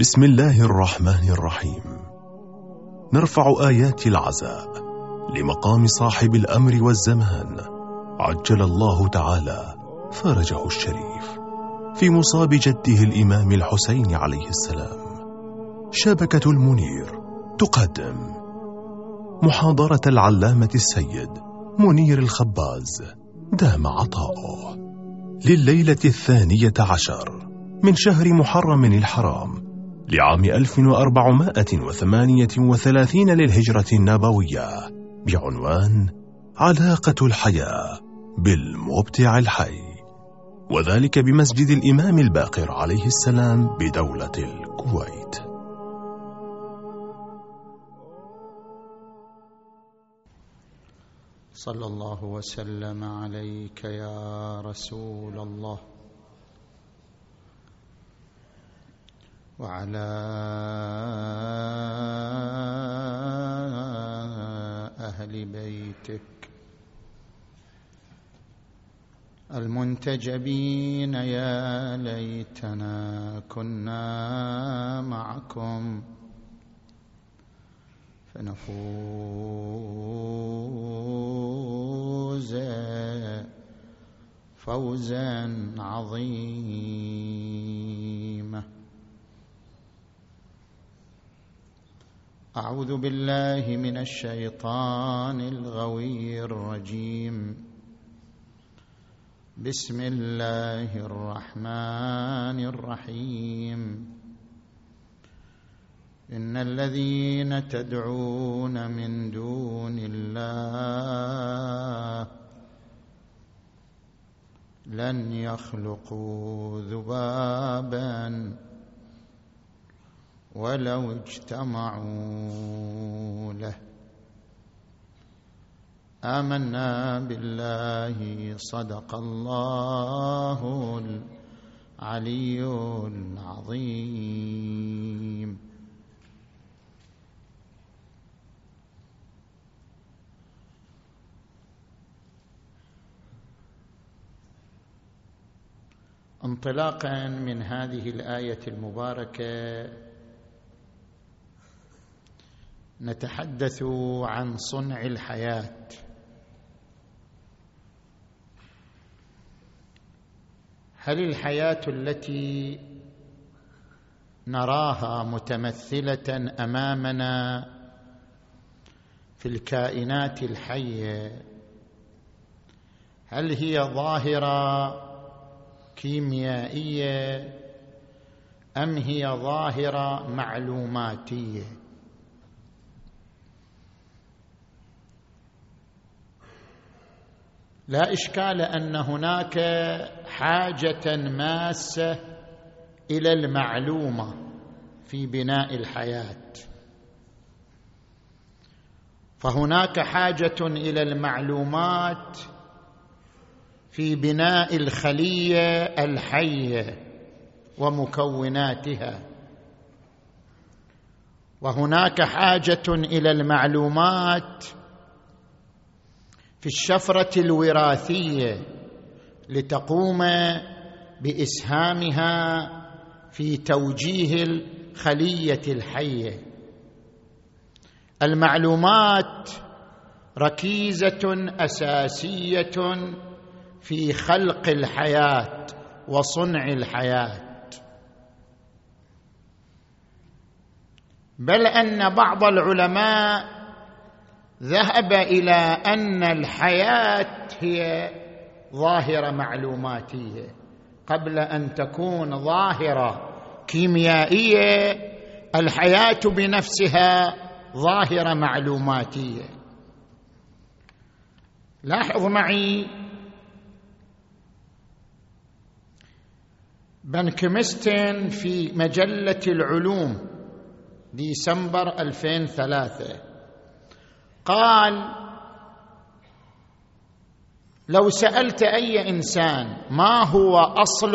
بسم الله الرحمن الرحيم. نرفع آيات العزاء لمقام صاحب الأمر والزمان. عجل الله تعالى فرجه الشريف. في مصاب جده الإمام الحسين عليه السلام. شبكة المنير تقدم. محاضرة العلامة السيد منير الخباز دام عطاؤه. لليلة الثانية عشر من شهر محرم الحرام لعام 1438 للهجرة النبوية بعنوان علاقة الحياة بالمبدع الحي وذلك بمسجد الإمام الباقر عليه السلام بدولة الكويت. صلى الله وسلم عليك يا رسول الله. وعلى أهل بيتك المنتجبين يا ليتنا كنا معكم فنفوز فوزا عظيما. أعوذ بالله من الشيطان الغوي الرجيم. بسم الله الرحمن الرحيم. إن الذين تدعون من دون الله لن يخلقوا ذبابا ولو اجتمعوا له. آمنا بالله صدق الله العلي العظيم. انطلاقا من هذه الآية المباركة نتحدث عن صنع الحياة. هل الحياة التي نراها متمثلة أمامنا في الكائنات الحية هل هي ظاهرة كيميائية أم هي ظاهرة معلوماتية؟ لا إشكال أن هناك حاجة ماسة إلى المعلومة في بناء الحياة. فهناك حاجة إلى المعلومات في بناء الخلية الحية ومكوناتها. وهناك حاجة إلى المعلومات في الشفرة الوراثية لتقوم بإسهامها في توجيه الخلية الحية. المعلومات ركيزة أساسية في خلق الحياة وصنع الحياة. بل أن بعض العلماء ذهب إلى أن الحياة هي ظاهرة معلوماتية قبل أن تكون ظاهرة كيميائية. الحياة بنفسها ظاهرة معلوماتية. لاحظ معي بنكمستن في مجلة العلوم ديسمبر 2003 قال لو سألت أي إنسان ما هو أصل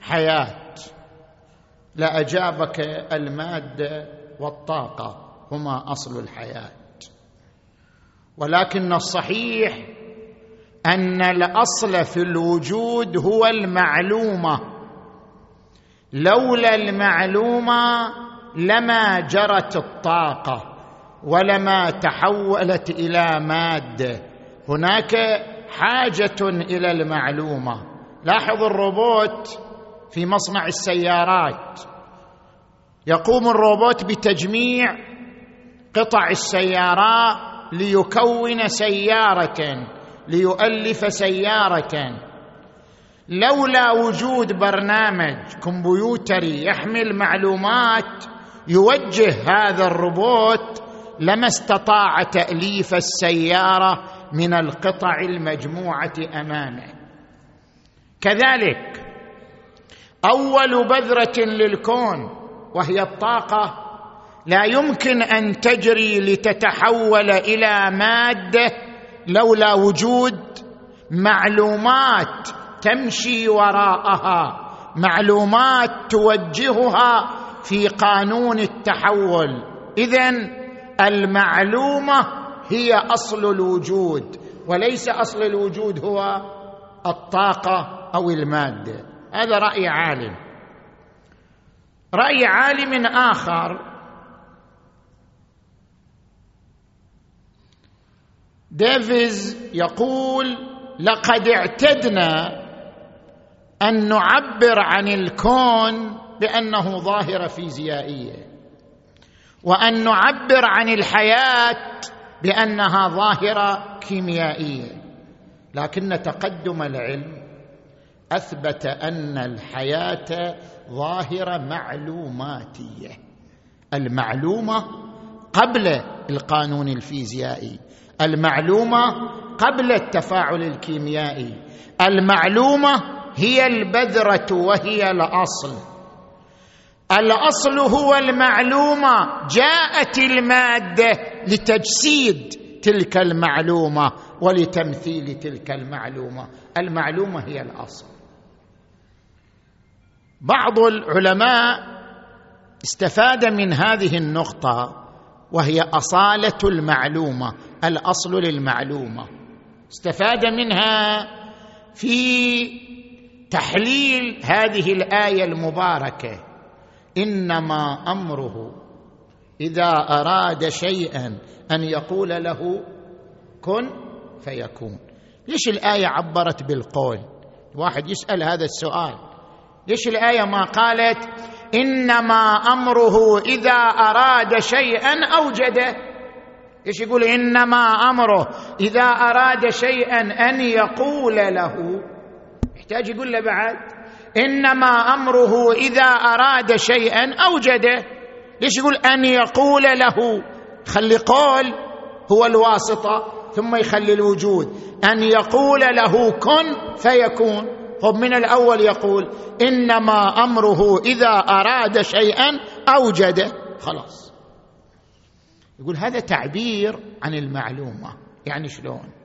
الحياة لأجابك المادة والطاقة هما أصل الحياة. ولكن الصحيح أن الأصل في الوجود هو المعلومة. لولا المعلومة لما جرت الطاقة. ولما تحولت إلى ماده هناك حاجة إلى المعلومة. لاحظ الروبوت في مصنع السيارات. يقوم الروبوت بتجميع قطع السيارة ليكون سيارة ليؤلف سيارة. لولا وجود برنامج كمبيوتري يحمل معلومات يوجه هذا الروبوت لما استطاع تأليف السيارة من القطع المجموعة أمامه. كذلك أول بذرة للكون وهي الطاقة لا يمكن أن تجري لتتحول إلى مادة لولا وجود معلومات تمشي وراءها معلومات توجهها في قانون التحول. اذا المعلومة هي أصل الوجود وليس أصل الوجود هو الطاقة أو المادة. هذا رأي عالم. رأي عالم آخر. ديفيز يقول لقد اعتدنا أن نعبر عن الكون بأنه ظاهره فيزيائيه وأن نعبر عن الحياة بأنها ظاهرة كيميائية. لكن تقدم العلم أثبت أن الحياة ظاهرة معلوماتية. المعلومة قبل القانون الفيزيائي المعلومة قبل التفاعل الكيميائي المعلومة هي البذرة وهي الأصل. الأصل هو المعلومة جاءت المادة لتجسيد تلك المعلومة ولتمثيل تلك المعلومة. المعلومة هي الأصل. بعض العلماء استفاد من هذه النقطة وهي أصالة المعلومة الأصل للمعلومة. استفاد منها في تحليل هذه الآية المباركة. إنما أمره إذا أراد شيئا أن يقول له كن فيكون. ليش الآية عبرت بالقول؟ واحد يسأل هذا السؤال. ليش الآية ما قالت إنما أمره إذا أراد شيئا أوجده؟ إيش يقول إنما أمره إذا أراد شيئا أن يقول له؟ يحتاج يقول له بعد. إنما أمره إذا أراد شيئا أوجده. ليش يقول أن يقول له؟ خلي قول هو الواسطة ثم يخلي الوجود. أن يقول له كن فيكون. طب من الأول يقول إنما أمره إذا أراد شيئا أوجده. خلاص. يقول هذا تعبير عن المعلومة. يعني شلون؟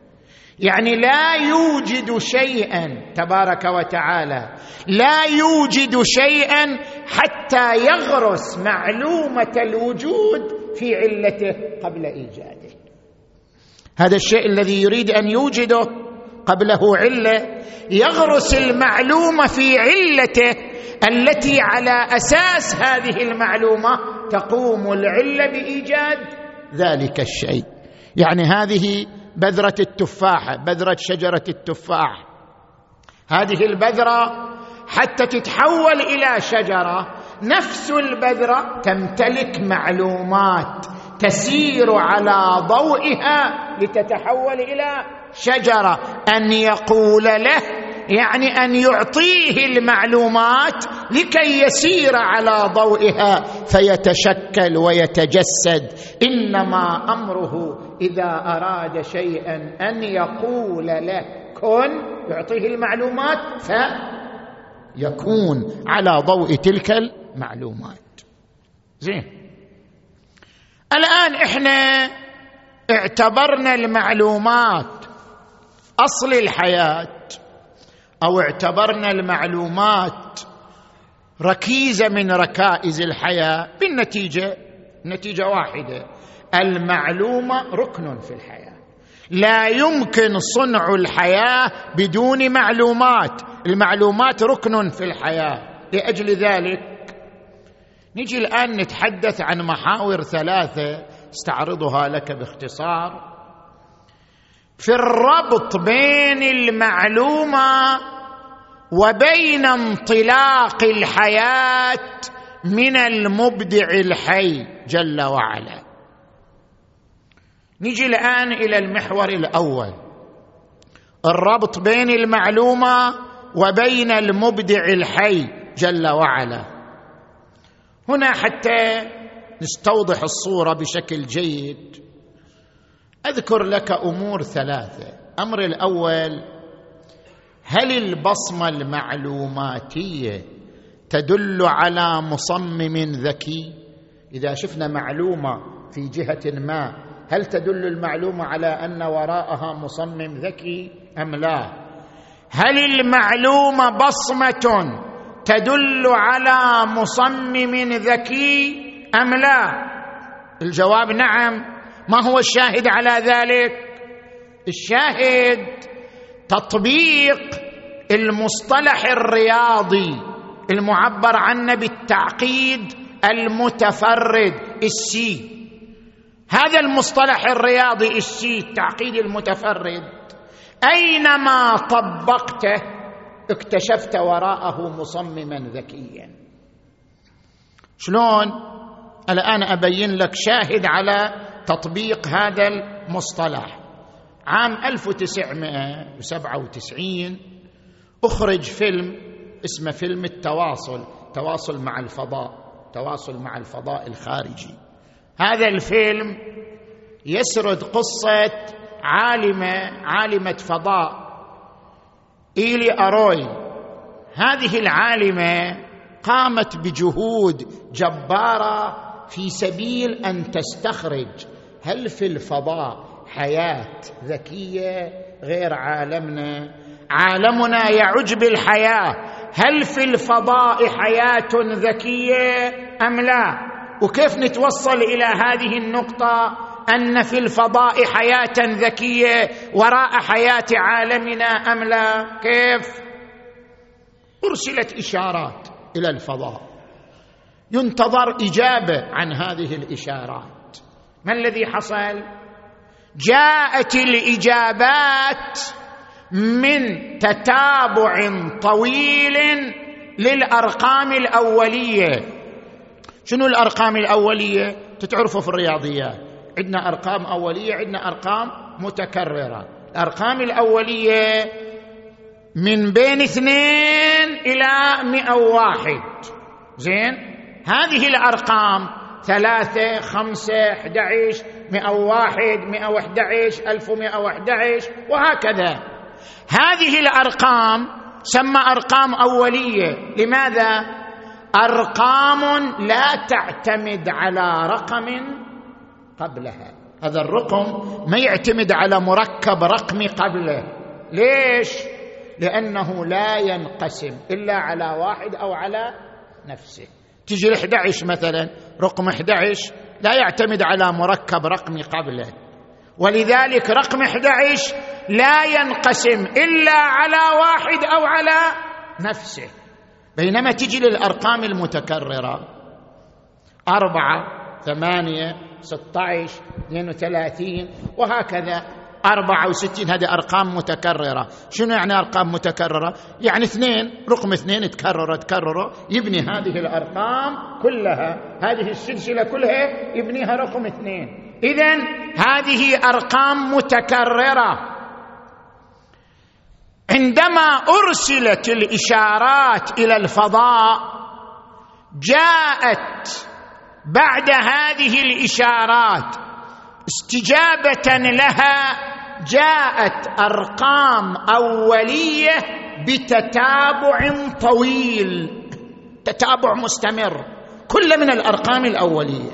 يعني لا يوجد شيئا تبارك وتعالى لا يوجد شيئا حتى يغرس معلومة الوجود في علته قبل إيجاده. هذا الشيء الذي يريد أن يوجده قبله علة يغرس المعلومة في علته التي على أساس هذه المعلومة تقوم العلة بإيجاد ذلك الشيء. يعني هذه بذرة التفاحه بذرة شجرة التفاح. هذه البذرة حتى تتحول إلى شجرة نفس البذرة تمتلك معلومات تسير على ضوئها لتتحول إلى شجرة. أن يقول له يعني أن يعطيه المعلومات لكي يسير على ضوئها فيتشكل ويتجسد. إنما أمره إذا أراد شيئا أن يقول له كن. يعطيه المعلومات فيكون على ضوء تلك المعلومات. زين. الآن إحنا اعتبرنا المعلومات أصل الحياة. أو اعتبرنا المعلومات ركيزة من ركائز الحياة بالنتيجة نتيجة واحدة. المعلومة ركن في الحياة. لا يمكن صنع الحياة بدون معلومات. المعلومات ركن في الحياة. لأجل ذلك نجي الآن نتحدث عن محاور ثلاثة. استعرضها لك باختصار. في الربط بين المعلومة وبين انطلاق الحياة من المبدع الحي جل وعلا. نجي الآن إلى المحور الأول. الربط بين المعلومة وبين المبدع الحي جل وعلا. هنا حتى نستوضح الصورة بشكل جيد. أذكر لك أمور ثلاثة. أمر الأول هل البصمة المعلوماتية تدل على مصمم ذكي؟ إذا شفنا معلومة في جهة ما هل تدل المعلومة على أن وراءها مصمم ذكي أم لا؟ هل المعلومة بصمة تدل على مصمم ذكي أم لا؟ الجواب نعم. ما هو الشاهد على ذلك؟ الشاهد تطبيق المصطلح الرياضي المعبر عنه بالتعقيد المتفرد السي هذا المصطلح الرياضي السي التعقيد المتفرد. أينما طبقته اكتشفت وراءه مصمما ذكيا. شلون؟ الآن أبين لك شاهد على تطبيق هذا المصطلح. عام 1997 أخرج فيلم اسمه فيلم التواصل تواصل مع الفضاء تواصل مع الفضاء الخارجي. هذا الفيلم يسرد قصة عالمة عالمة فضاء إيلي أروي. هذه العالمة قامت بجهود جبارة في سبيل أن تستخرج هل في الفضاء حياة ذكية غير عالمنا؟ عالمنا يعج بالحياة. هل في الفضاء حياة ذكية أم لا؟ وكيف نتوصل إلى هذه النقطة؟ أن في الفضاء حياة ذكية وراء حياة عالمنا أم لا؟ كيف؟ أرسلت إشارات إلى الفضاء. ينتظر إجابة عن هذه الإشارات. ما الذي حصل؟ جاءت الإجابات من تتابع طويل للأرقام الأولية. شنو الأرقام الأولية؟ تتعرفوا في الرياضيات عندنا أرقام أولية عندنا أرقام متكررة. الأرقام الأولية من بين اثنين إلى مئة وواحد زين؟ هذه الأرقام ثلاثة خمسة أحد عشر مئة وواحد مئة وأحد عشر ألف ومئة وأحد عشر وهكذا. هذه الأرقام سمى أرقام أولية. لماذا؟ أرقام لا تعتمد على رقم قبلها. هذا الرقم ما يعتمد على مركب رقمي قبله. ليش؟ لأنه لا ينقسم إلا على واحد أو على نفسه. تجي ال 11 مثلا رقم 11 لا يعتمد على مركب رقمي قبله. ولذلك رقم 11 لا ينقسم إلا على واحد أو على نفسه. بينما تجي للأرقام المتكررة أربعة ثمانية ستة عشر اثنين وثلاثين وهكذا. أربعة وستين هذه أرقام متكررة. شنو يعني أرقام متكررة؟ يعني اثنين رقم اثنين تكرر تكرر. يبني هذه الأرقام كلها هذه السلسلة كلها يبنيها رقم اثنين. إذا هذه أرقام متكررة. عندما أرسلت الإشارات إلى الفضاء جاءت بعد هذه الإشارات استجابة لها جاءت أرقام أولية بتتابع طويل. تتابع مستمر. كل من الأرقام الأولية.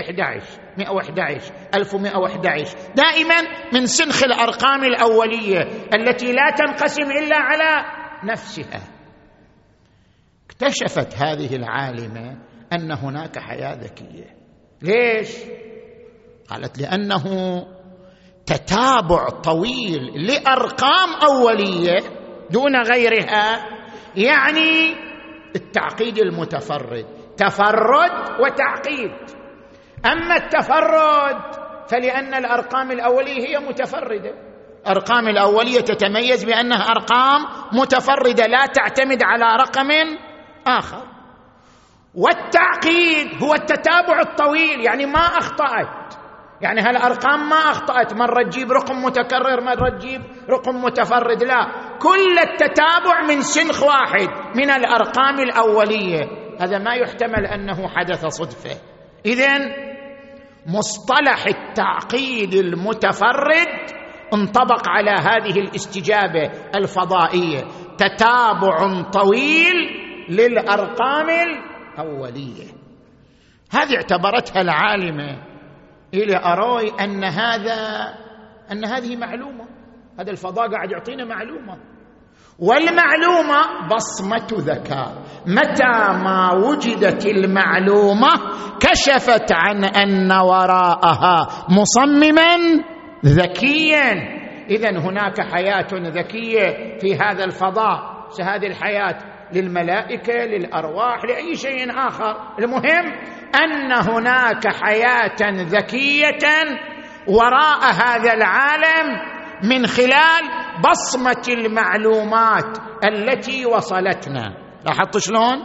11 111 1111 دائما من سنخ الأرقام الأولية التي لا تنقسم إلا على نفسها. اكتشفت هذه العالمة أن هناك حياة ذكية. ليش؟ قالت لأنه تتابع طويل لأرقام أولية دون غيرها يعني التعقيد المتفرد تفرد وتعقيد. أما التفرد فلأن الأرقام الأولية هي متفردة. الارقام الأولية تتميز بأنها أرقام متفردة لا تعتمد على رقم آخر. والتعقيد هو التتابع الطويل يعني ما أخطأت. يعني هالأرقام ما أخطأت. مره تجيب رقم متكرر مره تجيب رقم متفرد. لا كل التتابع من سنخ واحد من الأرقام الأولية. هذا ما يحتمل أنه حدث صدفة. اذا مصطلح التعقيد المتفرد انطبق على هذه الاستجابة الفضائية. تتابع طويل للأرقام الأولية. هذه اعتبرتها العالمة. إلى اروي أن هذا أن هذه معلومة. هذا الفضاء قاعد يعطينا معلومة. والمعلومة بصمة ذكاء. متى ما وجدت المعلومة كشفت عن أن وراءها مصمما ذكيا. اذا هناك حياة ذكية في هذا الفضاء. هذه الحياة للملائكة للأرواح لأي شيء آخر. المهم أن هناك حياة ذكية وراء هذا العالم من خلال بصمة المعلومات التي وصلتنا. لاحظت شلون؟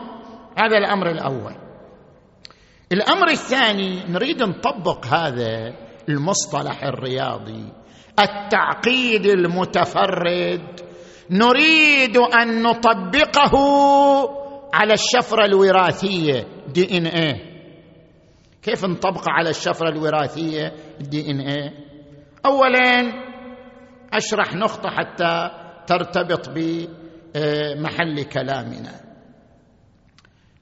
هذا الأمر الأول. الأمر الثاني نريد نطبق هذا المصطلح الرياضي التعقيد المتفرد. نريد أن نطبقه على الشفرة الوراثية دي إن إيه. كيف نطبقه على الشفرة الوراثية الدي إن إيه؟ اولا أشرح نقطة حتى ترتبط بمحل كلامنا.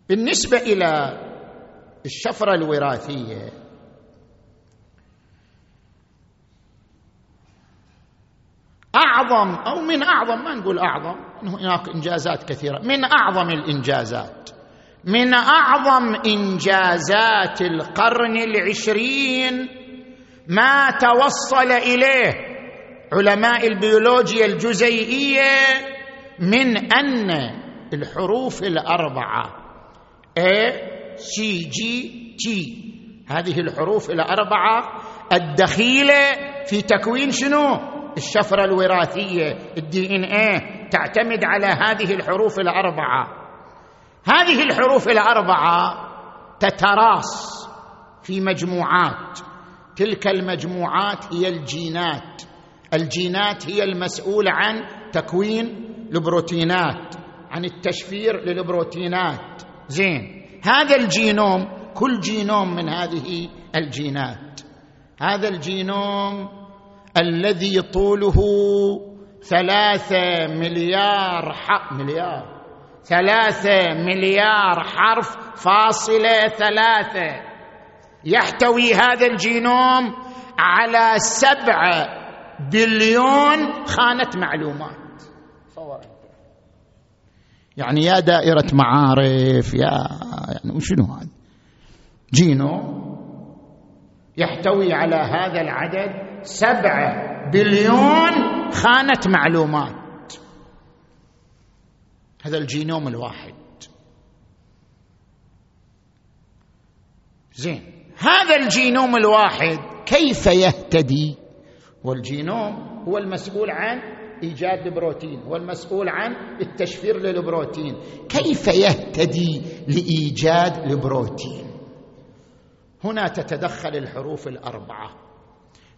بالنسبة إلى الشفرة الوراثية أعظم أو من أعظم ما نقول أعظم هناك إنجازات كثيرة. من أعظم الإنجازات من أعظم إنجازات القرن العشرين ما توصل إليه علماء البيولوجيا الجزيئية من أن الحروف الأربعة A C G T. هذه الحروف الأربعة الدخيلة في تكوين شنو؟ الشفرة الوراثية الدي ان إيه تعتمد على هذه الحروف الأربعة. هذه الحروف الأربعة تتراص في مجموعات. تلك المجموعات هي الجينات. الجينات هي المسؤوله عن تكوين البروتينات عن التشفير للبروتينات. زين هذا الجينوم كل جينوم من هذه الجينات. هذا الجينوم الذي طوله ثلاثة مليار حق مليار. ثلاثة مليار حرف فاصلة ثلاثة. يحتوي هذا الجينوم على سبعة بليون خانة معلومات. صور. يعني يا دائرة معارف يا يعني شنو هذا؟ جينوم يحتوي على هذا العدد سبعة بليون خانة معلومات. هذا الجينوم الواحد. زين. هذا الجينوم الواحد كيف يهتدي؟ والجينوم هو المسؤول عن إيجاد البروتين هو المسؤول عن التشفير للبروتين. كيف يهتدي لإيجاد البروتين؟ هنا تتدخل الحروف الأربعة.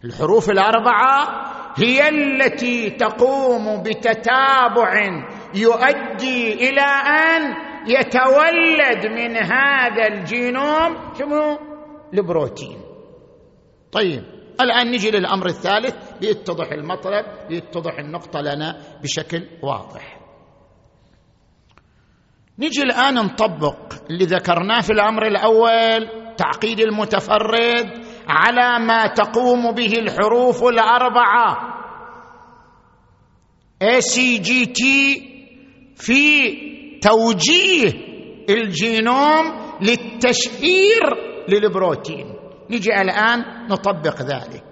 الحروف الأربعة هي التي تقوم بتتابع يؤدي إلى أن يتولد من هذا الجينوم شنو؟ البروتين. طيب الآن نجي للأمر الثالث ليتضح المطلب ليتضح النقطة لنا بشكل واضح. نجي الآن نطبق اللي ذكرناه في الأمر الأول تعقيد المتفرد على ما تقوم به الحروف الأربعة. A C G T في توجيه الجينوم للتشفير للبروتين. نجي الآن نطبق ذلك.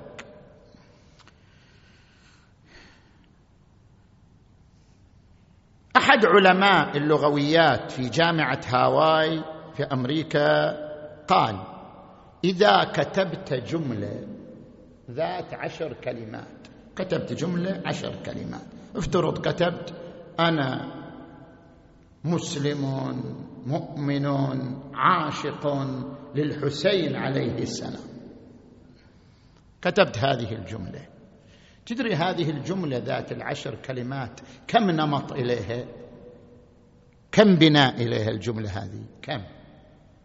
أحد علماء اللغويات في جامعة هاواي في أمريكا قال إذا كتبت جملة ذات عشر كلمات كتبت جملة عشر كلمات. افترض كتبت أنا مسلم مؤمن عاشق للحسين عليه السلام. كتبت هذه الجملة. تدري هذه الجملة ذات العشر كلمات كم نمط إليها؟ كم بناء إليها الجملة هذه؟ كم؟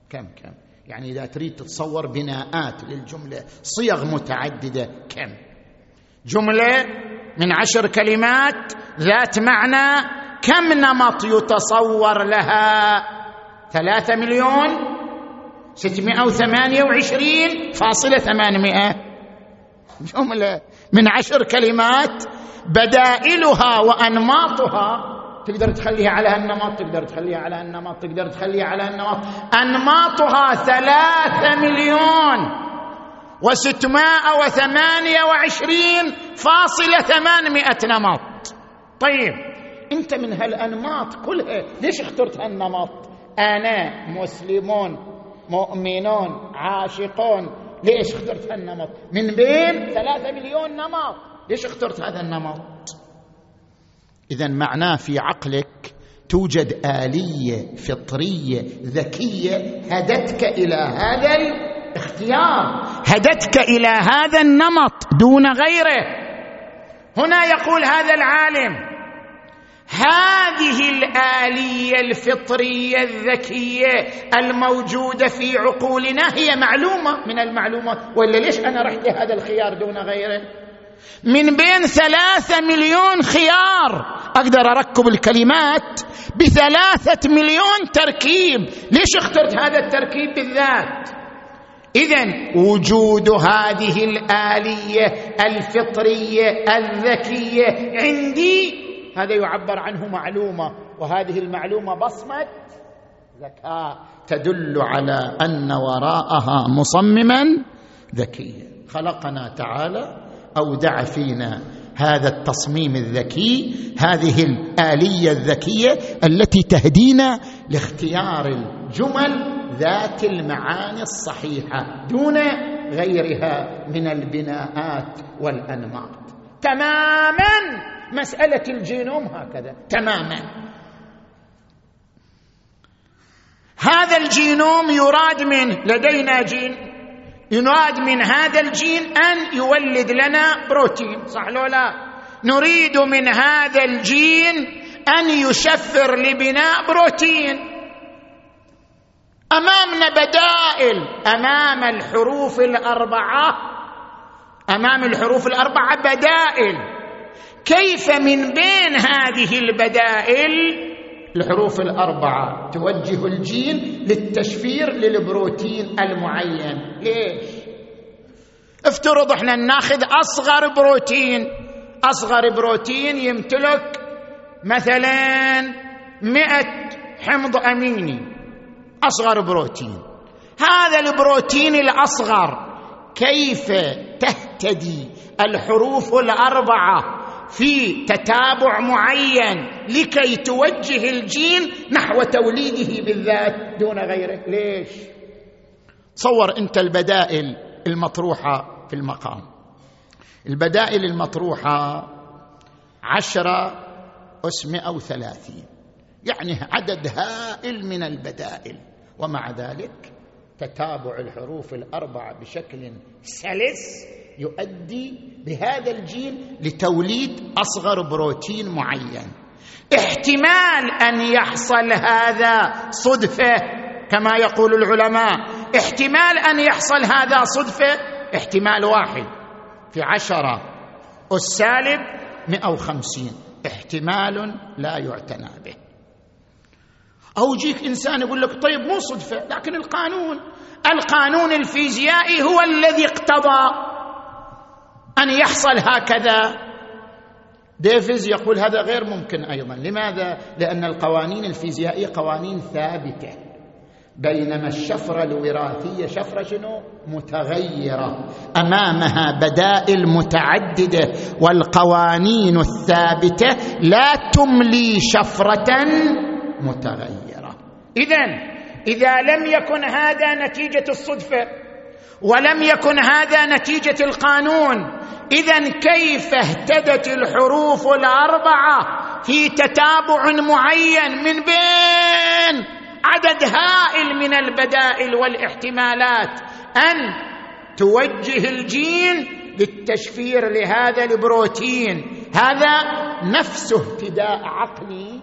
كم؟ كم؟ يعني إذا تريد تتصور بناءات للجملة صيغ متعددة كم؟ جملة من عشر كلمات ذات معنى كم نمط يتصور لها؟ ثلاثة مليون ستمائة وثمانية وعشرين فاصلة ثمانمائة. جملة من عشر كلمات بدائلها وأنماطها. تقدر تخليها على هالنمط؟ تقدر تخليها على هالنمط؟ تقدر تخليها على هالنمط؟ أنماطها ثلاثة مليون وستمائة وثمانية وعشرين فاصلة ثمانمائة نمط. طيب. أنت من هالأنماط كلها. ليش اخترت هالنمط؟ أنا مسلمون مؤمنون عاشقون. ليش اخترت هالنمط؟ من بين ثلاثة مليون نمط. ليش اخترت هذا النمط؟ إذا معناه في عقلك توجد آلية فطرية ذكية. هدتك إلى هذا الاختيار. هدتك إلى هذا النمط دون غيره. هنا يقول هذا العالم هذه الآلية الفطرية الذكية الموجودة في عقولنا هي معلومة من المعلومات. ولا ليش أنا رحت لهذا الخيار دون غيره من بين ثلاثة مليون خيار. أقدر أركب الكلمات بثلاثة مليون تركيب. ليش اخترت هذا التركيب بالذات؟ إذا وجود هذه الآلية الفطرية الذكية عندي هذا يعبر عنه معلومة وهذه المعلومة بصمة ذكاء تدل على أن وراءها مصمما ذكيا. خلقنا تعالى أودع فينا هذا التصميم الذكي هذه الآلية الذكية التي تهدينا لاختيار الجمل ذات المعاني الصحيحة دون غيرها من البناءات والأنماط. تماما! مسألة الجينوم هكذا تماما. هذا الجينوم يراد من لدينا جين يراد من هذا الجين أن يولد لنا بروتين صح لو لا؟ نريد من هذا الجين أن يشفر لبناء بروتين. أمامنا بدائل أمام الحروف الأربعة أمام الحروف الأربعة بدائل. كيف من بين هذه البدائل؟ الحروف الأربعة. توجه الجين للتشفير للبروتين المعين. ليش؟ افترض إحنا ناخذ أصغر بروتين. أصغر بروتين يمتلك مثلا مئة حمض أميني. أصغر بروتين. هذا البروتين الأصغر كيف تهتدي؟ الحروف الأربعة. في تتابع معين لكي توجه الجين نحو توليده بالذات دون غيره. ليش؟ تصور أنت البدائل المطروحة في المقام. البدائل المطروحة عشرة أس مئة وثلاثين. يعني عدد هائل من البدائل. ومع ذلك تتابع الحروف الأربعة بشكل سلس يؤدي بهذا الجين لتوليد أصغر بروتين معين. احتمال أن يحصل هذا صدفة كما يقول العلماء. احتمال أن يحصل هذا صدفة احتمال واحد في عشرة. السالب مئة وخمسين. احتمال لا يعتنى به. أو يجيك إنسان يقول لك طيب مو صدفة لكن القانون القانون الفيزيائي هو الذي اقتضى أن يحصل هكذا. ديفيز يقول هذا غير ممكن أيضا. لماذا؟ لأن القوانين الفيزيائية قوانين ثابتة. بينما الشفرة الوراثية شفرة شنو؟ متغيرة. أمامها بدائل متعددة والقوانين الثابتة لا تملي شفرة متغيرة. اذا إذا لم يكن هذا نتيجة الصدفة ولم يكن هذا نتيجة القانون. اذا كيف اهتدت الحروف الأربعة في تتابع معين من بين عدد هائل من البدائل والاحتمالات؟ أن توجه الجين للتشفير لهذا البروتين. هذا نفس اهتداء عقلي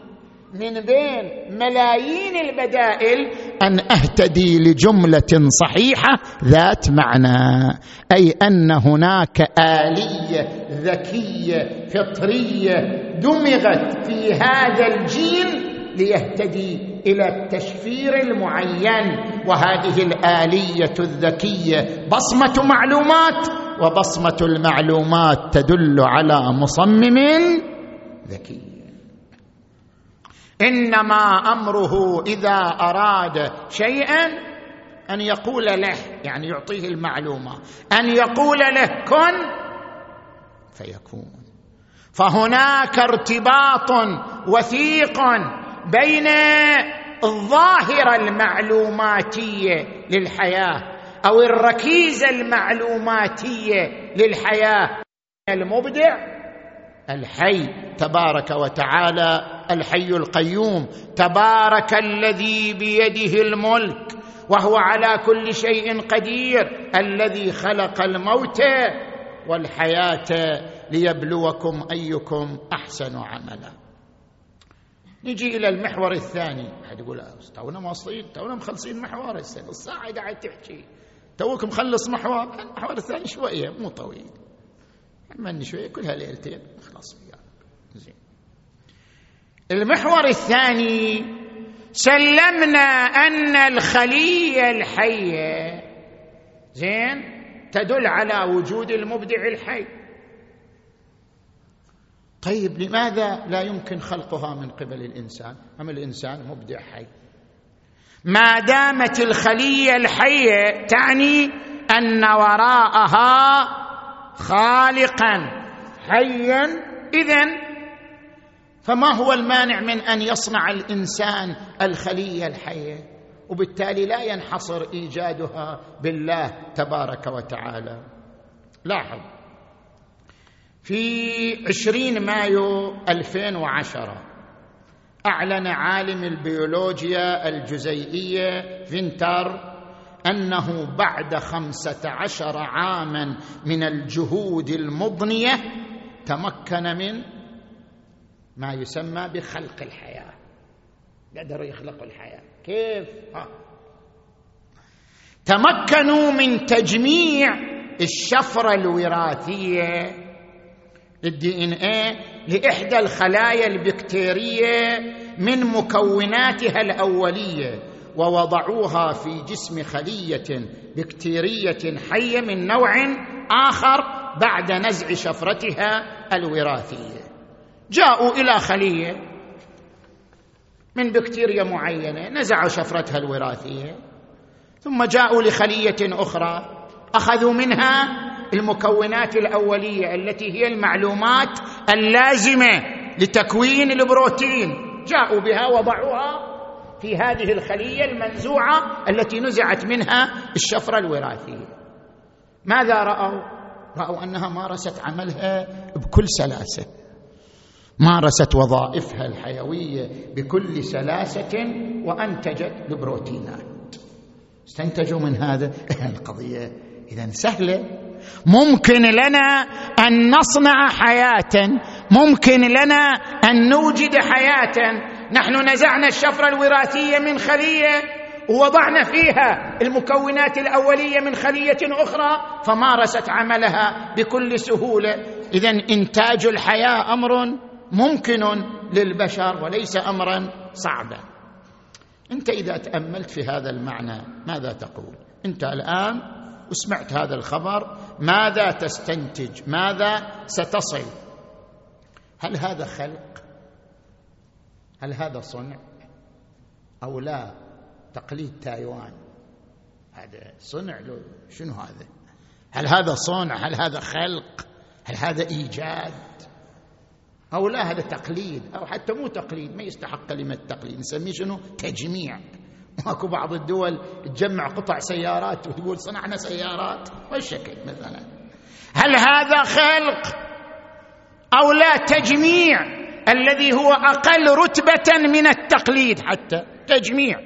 من بين ملايين البدائل أن أهتدي لجملة صحيحة ذات معنى أي أن هناك آلية ذكية فطرية دمغت في هذا الجين ليهتدي إلى التشفير المعين وهذه الآلية الذكية بصمة معلومات وبصمة المعلومات تدل على مصمم ذكي. إنما أمره إذا أراد شيئا أن يقول له يعني يعطيه المعلومة أن يقول له كن فيكون. فهناك ارتباط وثيق بين الظاهره المعلوماتيه للحياة أو الركيزه المعلوماتيه للحياة. المبدع الحي تبارك وتعالى الحي القيوم تبارك الذي بيده الملك وهو على كل شيء قدير الذي خلق الموت والحياة ليبلوكم أيكم أحسن عملا. نجي إلى المحور الثاني. احد يقول تونا واصلين تونا مخلصين محور الساعة قاعد تحكي. توك مخلص محور المحور الثاني شوية مو طويل. من شوية كلها ليلتين. المحور الثاني سلمنا أن الخليه الحيه زين؟ تدل على وجود المبدع الحي. طيب لماذا لا يمكن خلقها من قبل الإنسان؟ أم الإنسان مبدع حي؟ ما دامت الخليه الحيه تعني أن وراءها خالقا حيا. اذا فما هو المانع من أن يصنع الإنسان الخلية الحية؟ وبالتالي لا ينحصر إيجادها بالله تبارك وتعالى. لاحظ في عشرين مايو 2010 أعلن عالم البيولوجيا الجزيئية فينتر أنه بعد خمسة عشر عاما من الجهود المضنية تمكن من ما يسمى بخلق الحياة قدروا يخلقوا الحياة كيف؟ ها. تمكنوا من تجميع الشفرة الوراثية الدي ان إيه لإحدى الخلايا البكتيرية من مكوناتها الأولية ووضعوها في جسم خلية بكتيرية حية من نوع آخر بعد نزع شفرتها الوراثية جاءوا إلى خليه من بكتيريا معينة نزعوا شفرتها الوراثية. ثم جاءوا لخلية أخرى أخذوا منها المكونات الأولية التي هي المعلومات اللازمة لتكوين البروتين. جاءوا بها وضعوها في هذه الخلية المنزوعة التي نزعت منها الشفرة الوراثية. ماذا رأوا؟ رأوا أنها مارست عملها بكل سلاسة. مارست وظائفها الحيوية بكل سلاسة وأنتجت البروتينات استنتجوا من هذا القضية. اذا سهلة. ممكن لنا أن نصنع حياة. ممكن لنا أن نوجد حياة. نحن نزعنا الشفرة الوراثية من خلية ووضعنا فيها المكونات الأولية من خلية أخرى فمارست عملها بكل سهولة. اذا إنتاج الحياة أمر ممكن للبشر وليس امرا صعبا. أنت إذا تأملت في هذا المعنى ماذا تقول؟ أنت الآن وسمعت هذا الخبر ماذا تستنتج؟ ماذا ستصل؟ هل هذا خلق؟ هل هذا صنع؟ أو لا؟ تقليد تايوان. هذا صنع له شنو هذا؟ هل هذا صنع؟ هل هذا خلق؟ هل هذا إيجاد؟ أو لا هذا تقليد أو حتى مو تقليد ما يستحق كلمة تقليد. نسميه شنو؟ تجميع. ماكو بعض الدول تجمع قطع سيارات وتقول صنعنا سيارات. والشكل مثلا؟ هل هذا خلق أو لا تجميع الذي هو أقل رتبة من التقليد؟ حتى تجميع.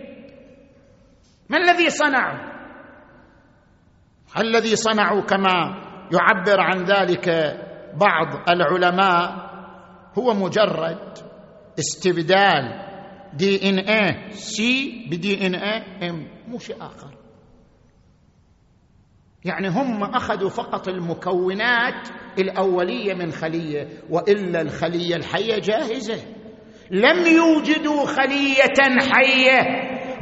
ما الذي صنعوا الذي صنعوا كما يعبر عن ذلك بعض العلماء هو مجرد استبدال دي إن اي سي بدي إن اي إم. مو شيء آخر. يعني هم أخذوا فقط المكونات الأولية من خلية وإلا الخلية الحية جاهزة. لم يوجدوا خلية حية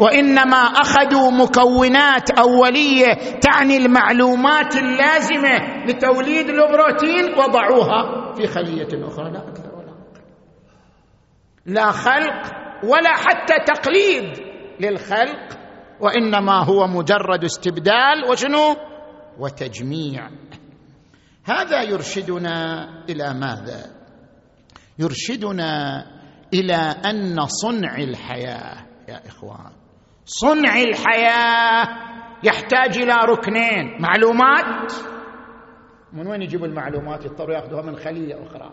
وإنما أخذوا مكونات أولية تعني المعلومات اللازمة لتوليد البروتين وضعوها في خلية أخرى. لا أكثر لا خلق ولا حتى تقليد للخلق وإنما هو مجرد استبدال وشنو؟ وتجميع. هذا يرشدنا إلى ماذا؟ يرشدنا إلى أن صنع الحياة يا إخوان. صنع الحياة يحتاج إلى ركنين معلومات؟ من وين يجيبوا المعلومات؟ يضطروا ياخذوها من خلية أخرى.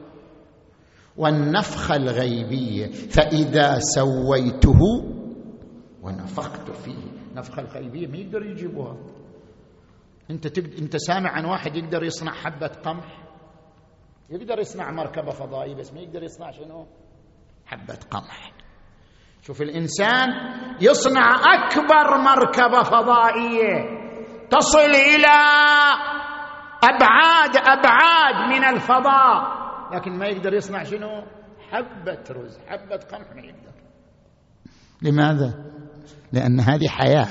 والنفخه الغيبيه فإذا سويته ونفخت فيه. نفخه الغيبيه ما يقدر يجيبوها أنت تقد... أنت سامع عن واحد يقدر يصنع حبة قمح؟ يقدر يصنع مركبة فضائية بس ما يقدر يصنع شنو؟ حبة قمح. شوف الإنسان يصنع أكبر مركبة فضائية تصل إلى أبعاد أبعاد من الفضاء. لكن ما يقدر يصنع شنو؟ حبة رز حبة قمح ما يقدر. لماذا؟ لأن هذه حياة.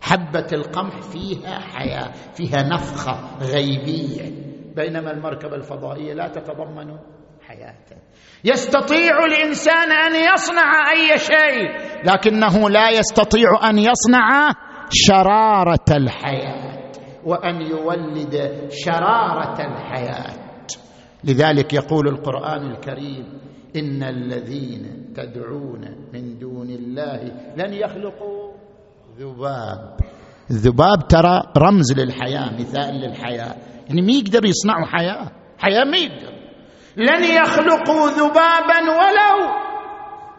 حبة القمح فيها حياة فيها نفخة غيبية. بينما المركبة الفضائية لا تتضمن حياة. يستطيع الإنسان أن يصنع أي شيء لكنه لا يستطيع أن يصنع شرارة الحياة وأن يولد شرارة الحياة. لذلك يقول القرآن الكريم إن الذين تدعون من دون الله لن يخلقوا. ذباب. الذباب ترى رمز للحياة مثال للحياة. يعني ما يقدر يصنعوا حياة. حياة ما يقدر لن يخلقوا ذبابا ولو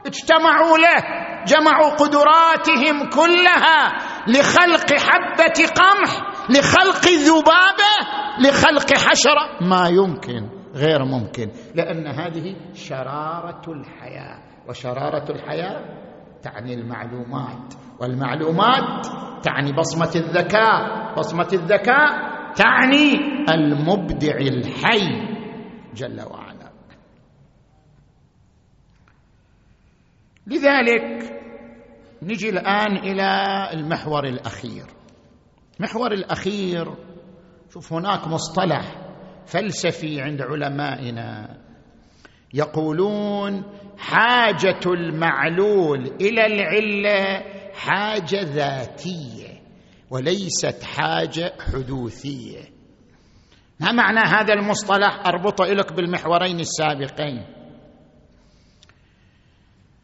اجتمعوا له جمعوا قدراتهم كلها لخلق حبة قمح لخلق ذبابة لخلق حشرة. ما يمكن. غير ممكن. لأن هذه شرارة الحياة. وشرارة الحياة تعني المعلومات. والمعلومات تعني بصمة الذكاء. بصمة الذكاء تعني المبدع الحي جل وعلا. لذلك نجي الآن إلى المحور الأخير. المحور الأخير شوف هناك مصطلح فلسفي عند علمائنا يقولون حاجة المعلول إلى العلة حاجة ذاتية وليست حاجة حدوثية. ما معنى هذا المصطلح؟ اربطه لك بالمحورين السابقين.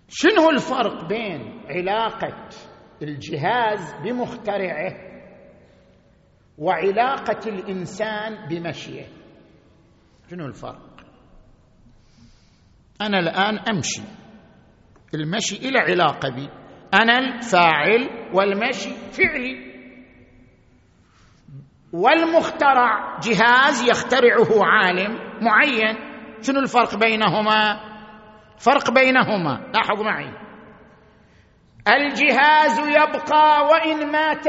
شنو الفرق بين علاقة الجهاز بمخترعه وعلاقة الإنسان بمشيه؟ شنو الفرق؟ أنا الآن أمشي. المشي إلى علاقة بي. أنا الفاعل والمشي فعلي. والمخترع جهاز يخترعه عالم معين. شنو الفرق بينهما؟ فرق بينهما. لاحظوا معي. الجهاز يبقى وإن مات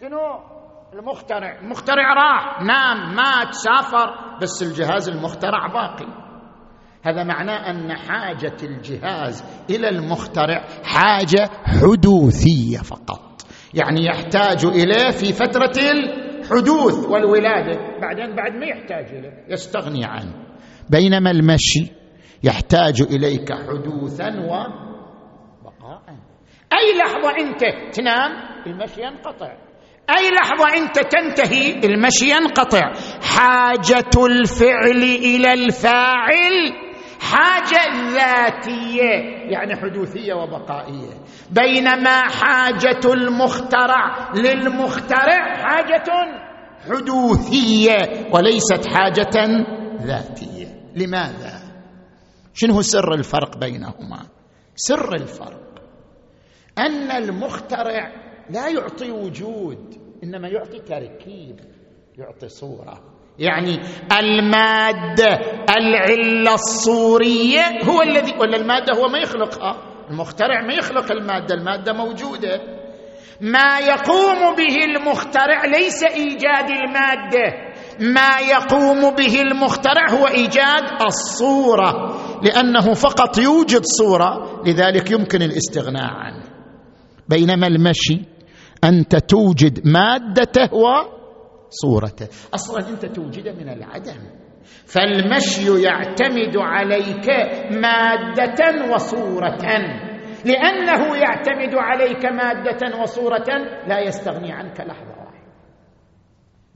شنو؟ المخترع. المخترع راح. نام مات سافر. بس الجهاز المخترع باقي. هذا معناه أن حاجة الجهاز إلى المخترع حاجة حدوثية فقط. يعني يحتاج إليه في فترة الحدوث والولادة. بعدين بعد ما يحتاج إليه يستغني عنه. بينما المشي يحتاج إليك حدوثا وبقاء. أي لحظة أنت تنام المشي ينقطع. أي لحظة أنت تنتهي المشي ينقطع. حاجة الفعل إلى الفاعل حاجة ذاتية يعني حدوثية وبقائية. بينما حاجة المخترع للمخترع حاجة حدوثية وليست حاجة ذاتية. لماذا؟ شنو سر الفرق بينهما؟ سر الفرق أن المخترع لا يعطي وجود إنما يعطي تركيب يعطي صورة. يعني المادة العلة الصورية هو الذي ولا المادة هو ما يخلقها المخترع ما يخلق المادة المادة موجودة. ما يقوم به المخترع ليس إيجاد المادة. ما يقوم به المخترع هو إيجاد الصورة لأنه فقط يوجد صورة لذلك يمكن الاستغناء عنه. بينما المشي انت توجد مادته وصورته. أصلا أنت توجده من العدم. فالمشي يعتمد عليك مادة وصورة. لأنه يعتمد عليك مادة وصورة لا يستغني عنك لحظة واحدة.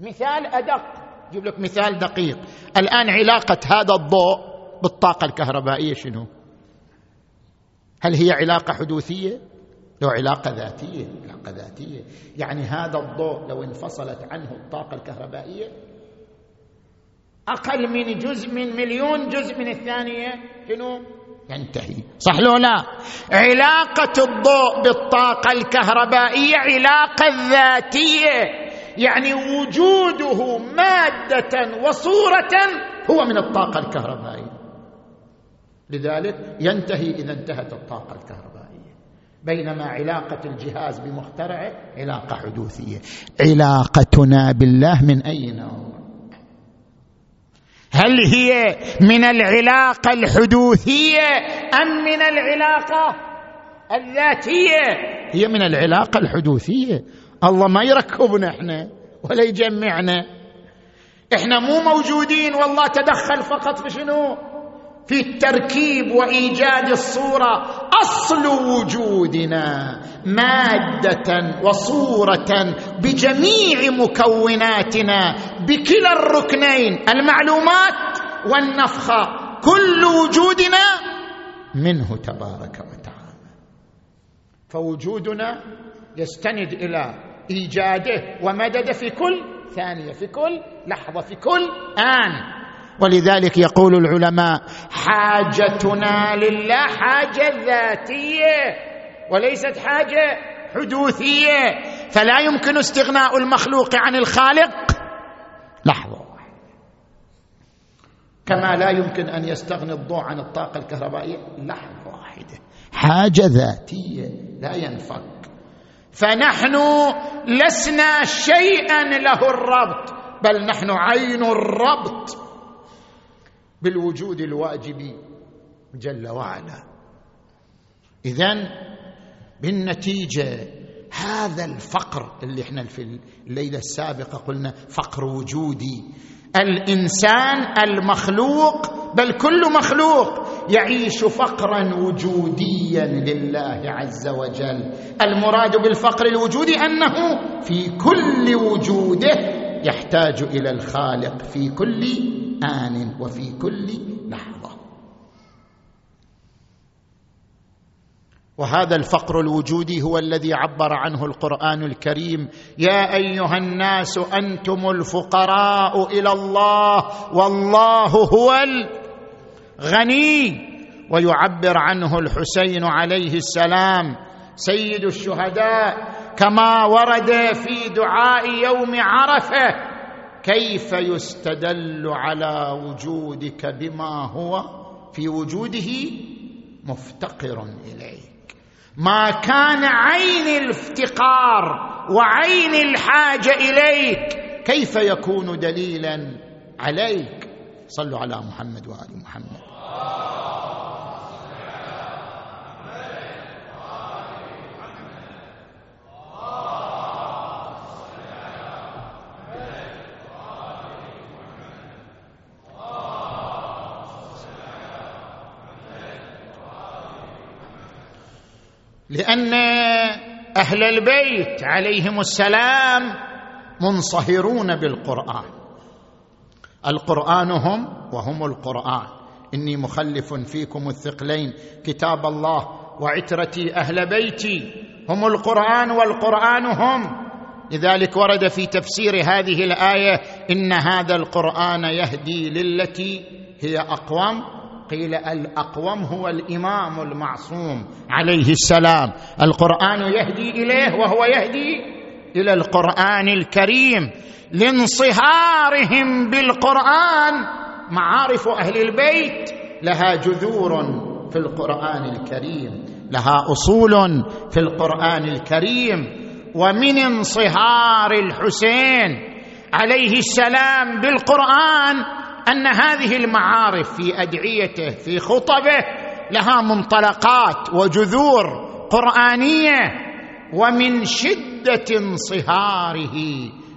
مثال أدق. أجيب لك مثال دقيق. الآن علاقة هذا الضوء بالطاقة الكهربائية شنو؟ هل هي علاقة حدوثية؟ له علاقة ذاتية علاقة ذاتية. يعني هذا الضوء لو انفصلت عنه الطاقة الكهربائية أقل من جزء من مليون جزء من الثانية شنو؟ ينتهي. صح لو لا؟ علاقة الضوء بالطاقة الكهربائية علاقة ذاتية. يعني وجوده مادة وصورة هو من الطاقة الكهربائية. لذلك ينتهي إذا انتهت الطاقة الكهربائية. بينما علاقة الجهاز بمخترعه علاقة حدوثية. علاقتنا بالله من أي نوع؟ هل هي من العلاقة الحدوثية أم من العلاقة الذاتية؟ هي من العلاقة الحدوثية. الله ما يركبنا إحنا ولا يجمعنا. إحنا مو موجودين والله تدخل فقط في شنو؟ في التركيب وإيجاد الصورة أصل وجودنا مادة وصورة بجميع مكوناتنا بكلا الركنين المعلومات والنفخه كل وجودنا منه تبارك وتعالى. فوجودنا يستند إلى إيجاده ومدده في كل ثانية في كل لحظة في كل آن. ولذلك يقول العلماء حاجتنا لله حاجة ذاتية وليست حاجة حدوثية. فلا يمكن استغناء المخلوق عن الخالق. لحظة كما لا يمكن أن يستغني الضوء عن الطاقة الكهربائية. لحظة واحدة. حاجة ذاتية لا ينفك. فنحن لسنا شيئا له الربط. بل نحن عين الربط. بالوجود الواجب جل وعلا. اذا بالنتيجة هذا الفقر اللي إحنا في الليلة السابقة قلنا فقر وجودي. الإنسان المخلوق بل كل مخلوق يعيش فقرا وجوديا لله عز وجل. المراد بالفقر الوجودي أنه في كل وجوده يحتاج إلى الخالق في كل آن وفي كل لحظة. وهذا الفقر الوجودي هو الذي عبر عنه القرآن الكريم. يا أيها الناس أنتم الفقراء إلى الله والله هو الغني. ويعبر عنه الحسين عليه السلام. سيد الشهداء كما ورد في دعاء يوم عرفة كيف يستدل على وجودك بما هو في وجوده مفتقر إليك؟ ما كان عين الافتقار وعين الحاجة إليك كيف يكون دليلا عليك؟ صلوا على محمد وآل محمد. لأن أهل البيت عليهم السلام منصهرون بالقرآن. القرآن هم وهم القرآن. إني مخلف فيكم الثقلين. كتاب الله وعترتي أهل بيتي. هم القرآن والقرآن هم. لذلك ورد في تفسير هذه الآية إن هذا القرآن يهدي للتي هي أقوم قيل الأقوم هو الإمام المعصوم عليه السلام. القرآن يهدي إليه وهو يهدي إلى القرآن الكريم لانصهارهم بالقرآن. معارف أهل البيت لها جذور في القرآن الكريم لها أصول في القرآن الكريم. ومن انصهار الحسين عليه السلام بالقرآن أن هذه المعارف في أدعيته في خطبه لها منطلقات وجذور قرآنية ومن شدة انصهاره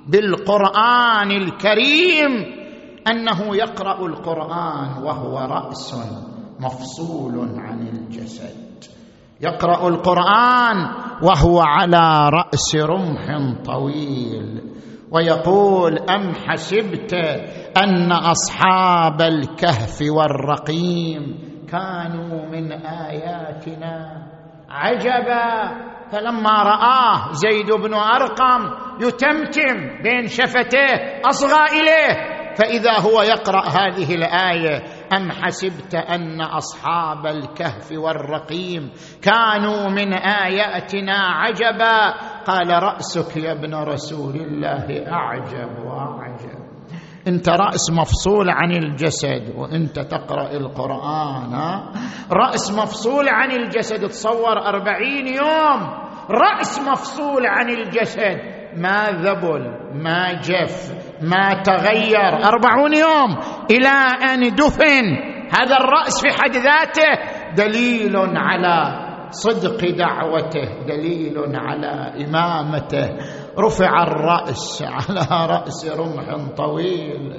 بالقرآن الكريم أنه يقرأ القرآن وهو رأس مفصول عن الجسد. يقرأ القرآن وهو على رأس رمح طويل. ويقول أم حسبت أن أصحاب الكهف والرقيم كانوا من آياتنا عجبا فلما رآه زيد بن أرقم يتمتم بين شفتيه أصغى إليه فإذا هو يقرأ هذه الآية أم حسبت أن أصحاب الكهف والرقيم كانوا من آياتنا عجبا؟ قال رأسك يا ابن رسول الله أعجب وأعجب. أنت رأس مفصول عن الجسد وأنت تقرأ القرآن رأس مفصول عن الجسد تصور أربعين يوم. رأس مفصول عن الجسد. ما ذبل ما جف. ما تغير. أربعون يوم إلى أن دفن. هذا الرأس في حد ذاته دليل على صدق دعوته دليل على إمامته. رفع الرأس على رأس رمح طويل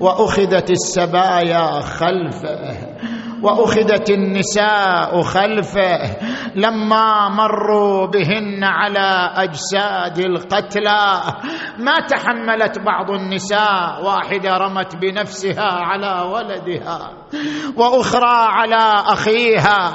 وأخذت السبايا خلفه. وأخذت النساء خلفه لما مروا بهن على أجساد القتلى. ما تحملت بعض النساء واحدة رمت بنفسها على ولدها وأخرى على أخيها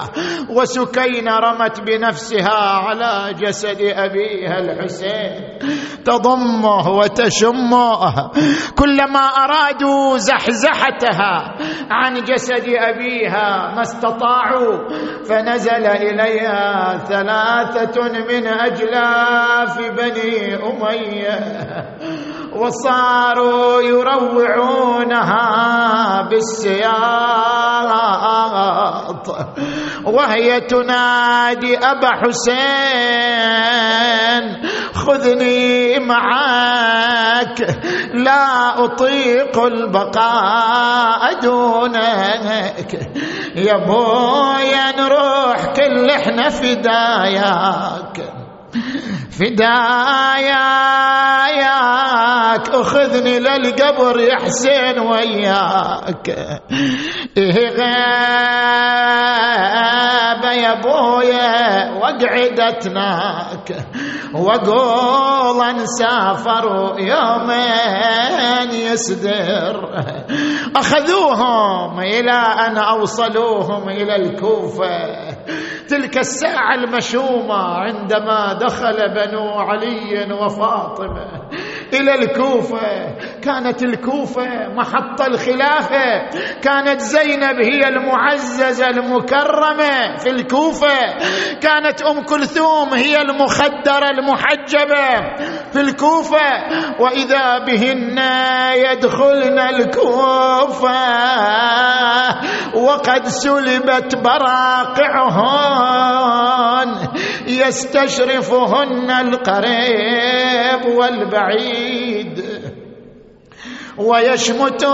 وسكين رمت بنفسها على جسد أبيها الحسين. تضمه وتشمه. كلما أرادوا زحزحتها عن جسد أبيها ما استطاعوا. فنزل إليها ثلاثة من أجلاف بني أمية. وصاروا يروعونها بالسياط. وهي تنادي أبا حسين. خذني معك لا أطيق البقاء دونك. يا بويا نروح كل إحنا فداياك فداياك. أخذني للقبر يا حسين وياك. إيه غابة يا بويا وقعدتناك. وقول نسافر يومين يسدر. أخذوهم إلى أن أوصلوهم إلى الكوفة. تلك الساعة المشومة عندما دخل بنو علي وفاطمة. إلى الكوفة. كانت الكوفة محط الخلافة. كانت زينب هي المعززة المكرمة في الكوفة. كانت أم كلثوم هي المخدرة المحجبة في الكوفة. وإذا بهن يدخلن الكوفة وقد سلبت براقعهن. يستشرفهن القريب والبعيد. ويشمت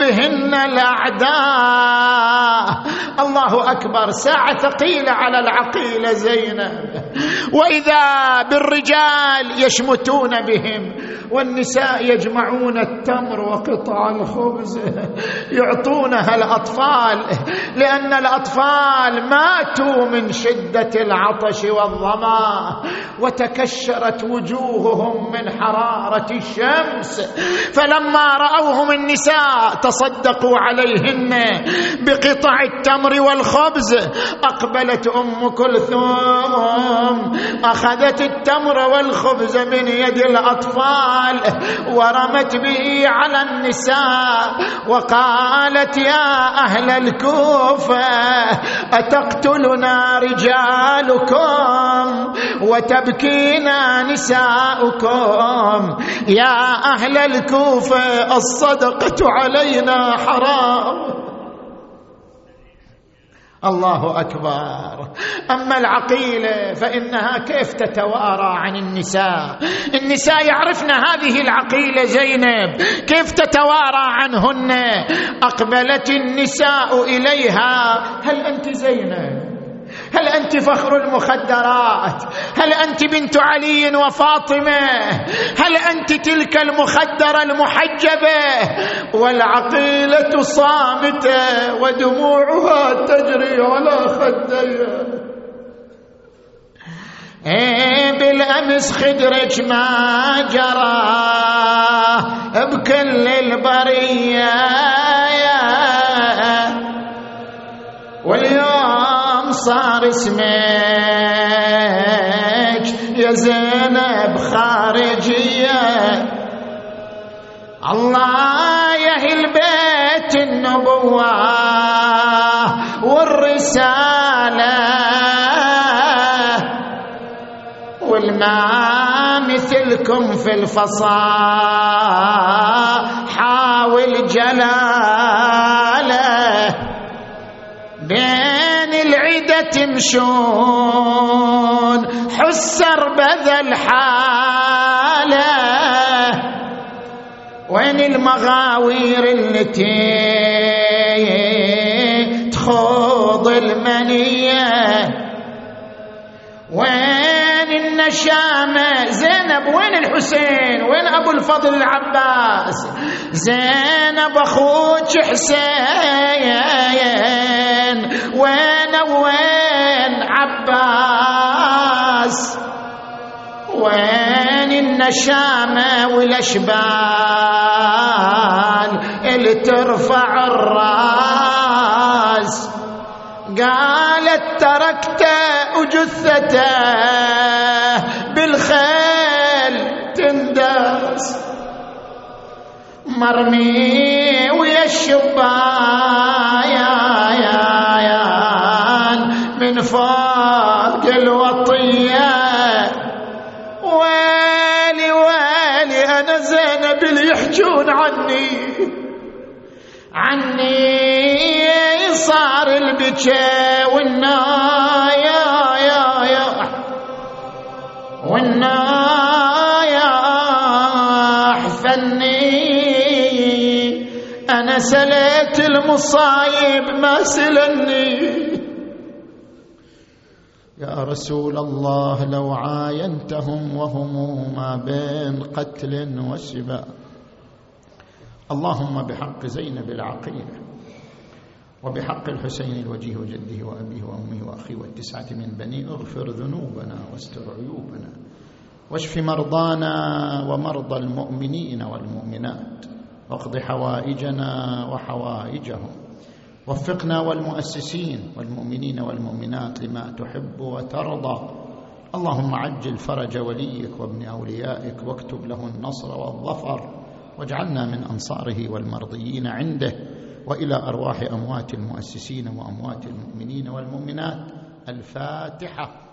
بهن الأعداء. الله أكبر. ساعة ثقيلة على العقيلة زينب. وإذا بالرجال يشمتون بهم. والنساء يجمعون التمر وقطع الخبز. يعطونها الأطفال. لأن الأطفال ماتوا من شدة العطش والظمأ. وتكشرت وجوههم من حرارة الشمس. فلما راوهم النساء تصدقوا عليهن بقطع التمر والخبز. أقبلت أم كلثوم أخذت التمر والخبز من يد الأطفال ورمت به على النساء وقالت يا أهل الكوفة أتقتلنا رجالكم وتبكينا نساؤكم؟ يا أهل الكوفة الصدقه علينا حرام. الله أكبر. أما العقيله فإنها كيف تتوارى عن النساء؟ النساء يعرفن هذه العقيله زينب. كيف تتوارى عنهن؟ أقبلت النساء إليها. هل أنت زينب؟ هل أنت فخر المخدرات؟ هل أنت بنت علي وفاطمة؟ هل أنت تلك المخدرة المحجبة؟ والعقيلة صامتة ودموعها تجري على خديها إيه بالأمس خدرك ما جرى. بكل البريه واليوم صار اسمك. يا زينب خارجية. الله يهل بيت النبوة والرسالة والما مثلكم في الفصاحة. والجلاله بين تمشون. حسر بذل حاله وين المغاوير التي تخوض المنية؟ وين النشامة؟ زينب وين الحسين؟ وين أبو الفضل العباس؟ زينب أخوك حسين. وين وين عباس وين النشامة والأشبال اللي ترفع الراس؟ قالت تركته وجثته بالخيل تنداس مرمي ويا الشبايا عني. عني صار البكا والنايا يا يا. والنايا فني أنا سليت المصايب ما سلني. يا رسول الله لو عاينتهم وهم ما بين قتل وسبا اللهم بحق زينب العقيلة وبحق الحسين الوجيه وجده وأبيه وأمه وأخيه والتسعة من بني اغفر ذنوبنا واستر عيوبنا واشف مرضانا ومرضى المؤمنين والمؤمنات واقض حوائجنا وحوائجهم وفقنا والمؤسسين والمؤمنين والمؤمنات لما تحب وترضى اللهم عجل فرج وليك وابن أوليائك واكتب له النصر والظفر واجعلنا من أنصاره والمرضيين عنده وإلى أرواح أموات المؤسسين وأموات المؤمنين والمؤمنات. الفاتحة.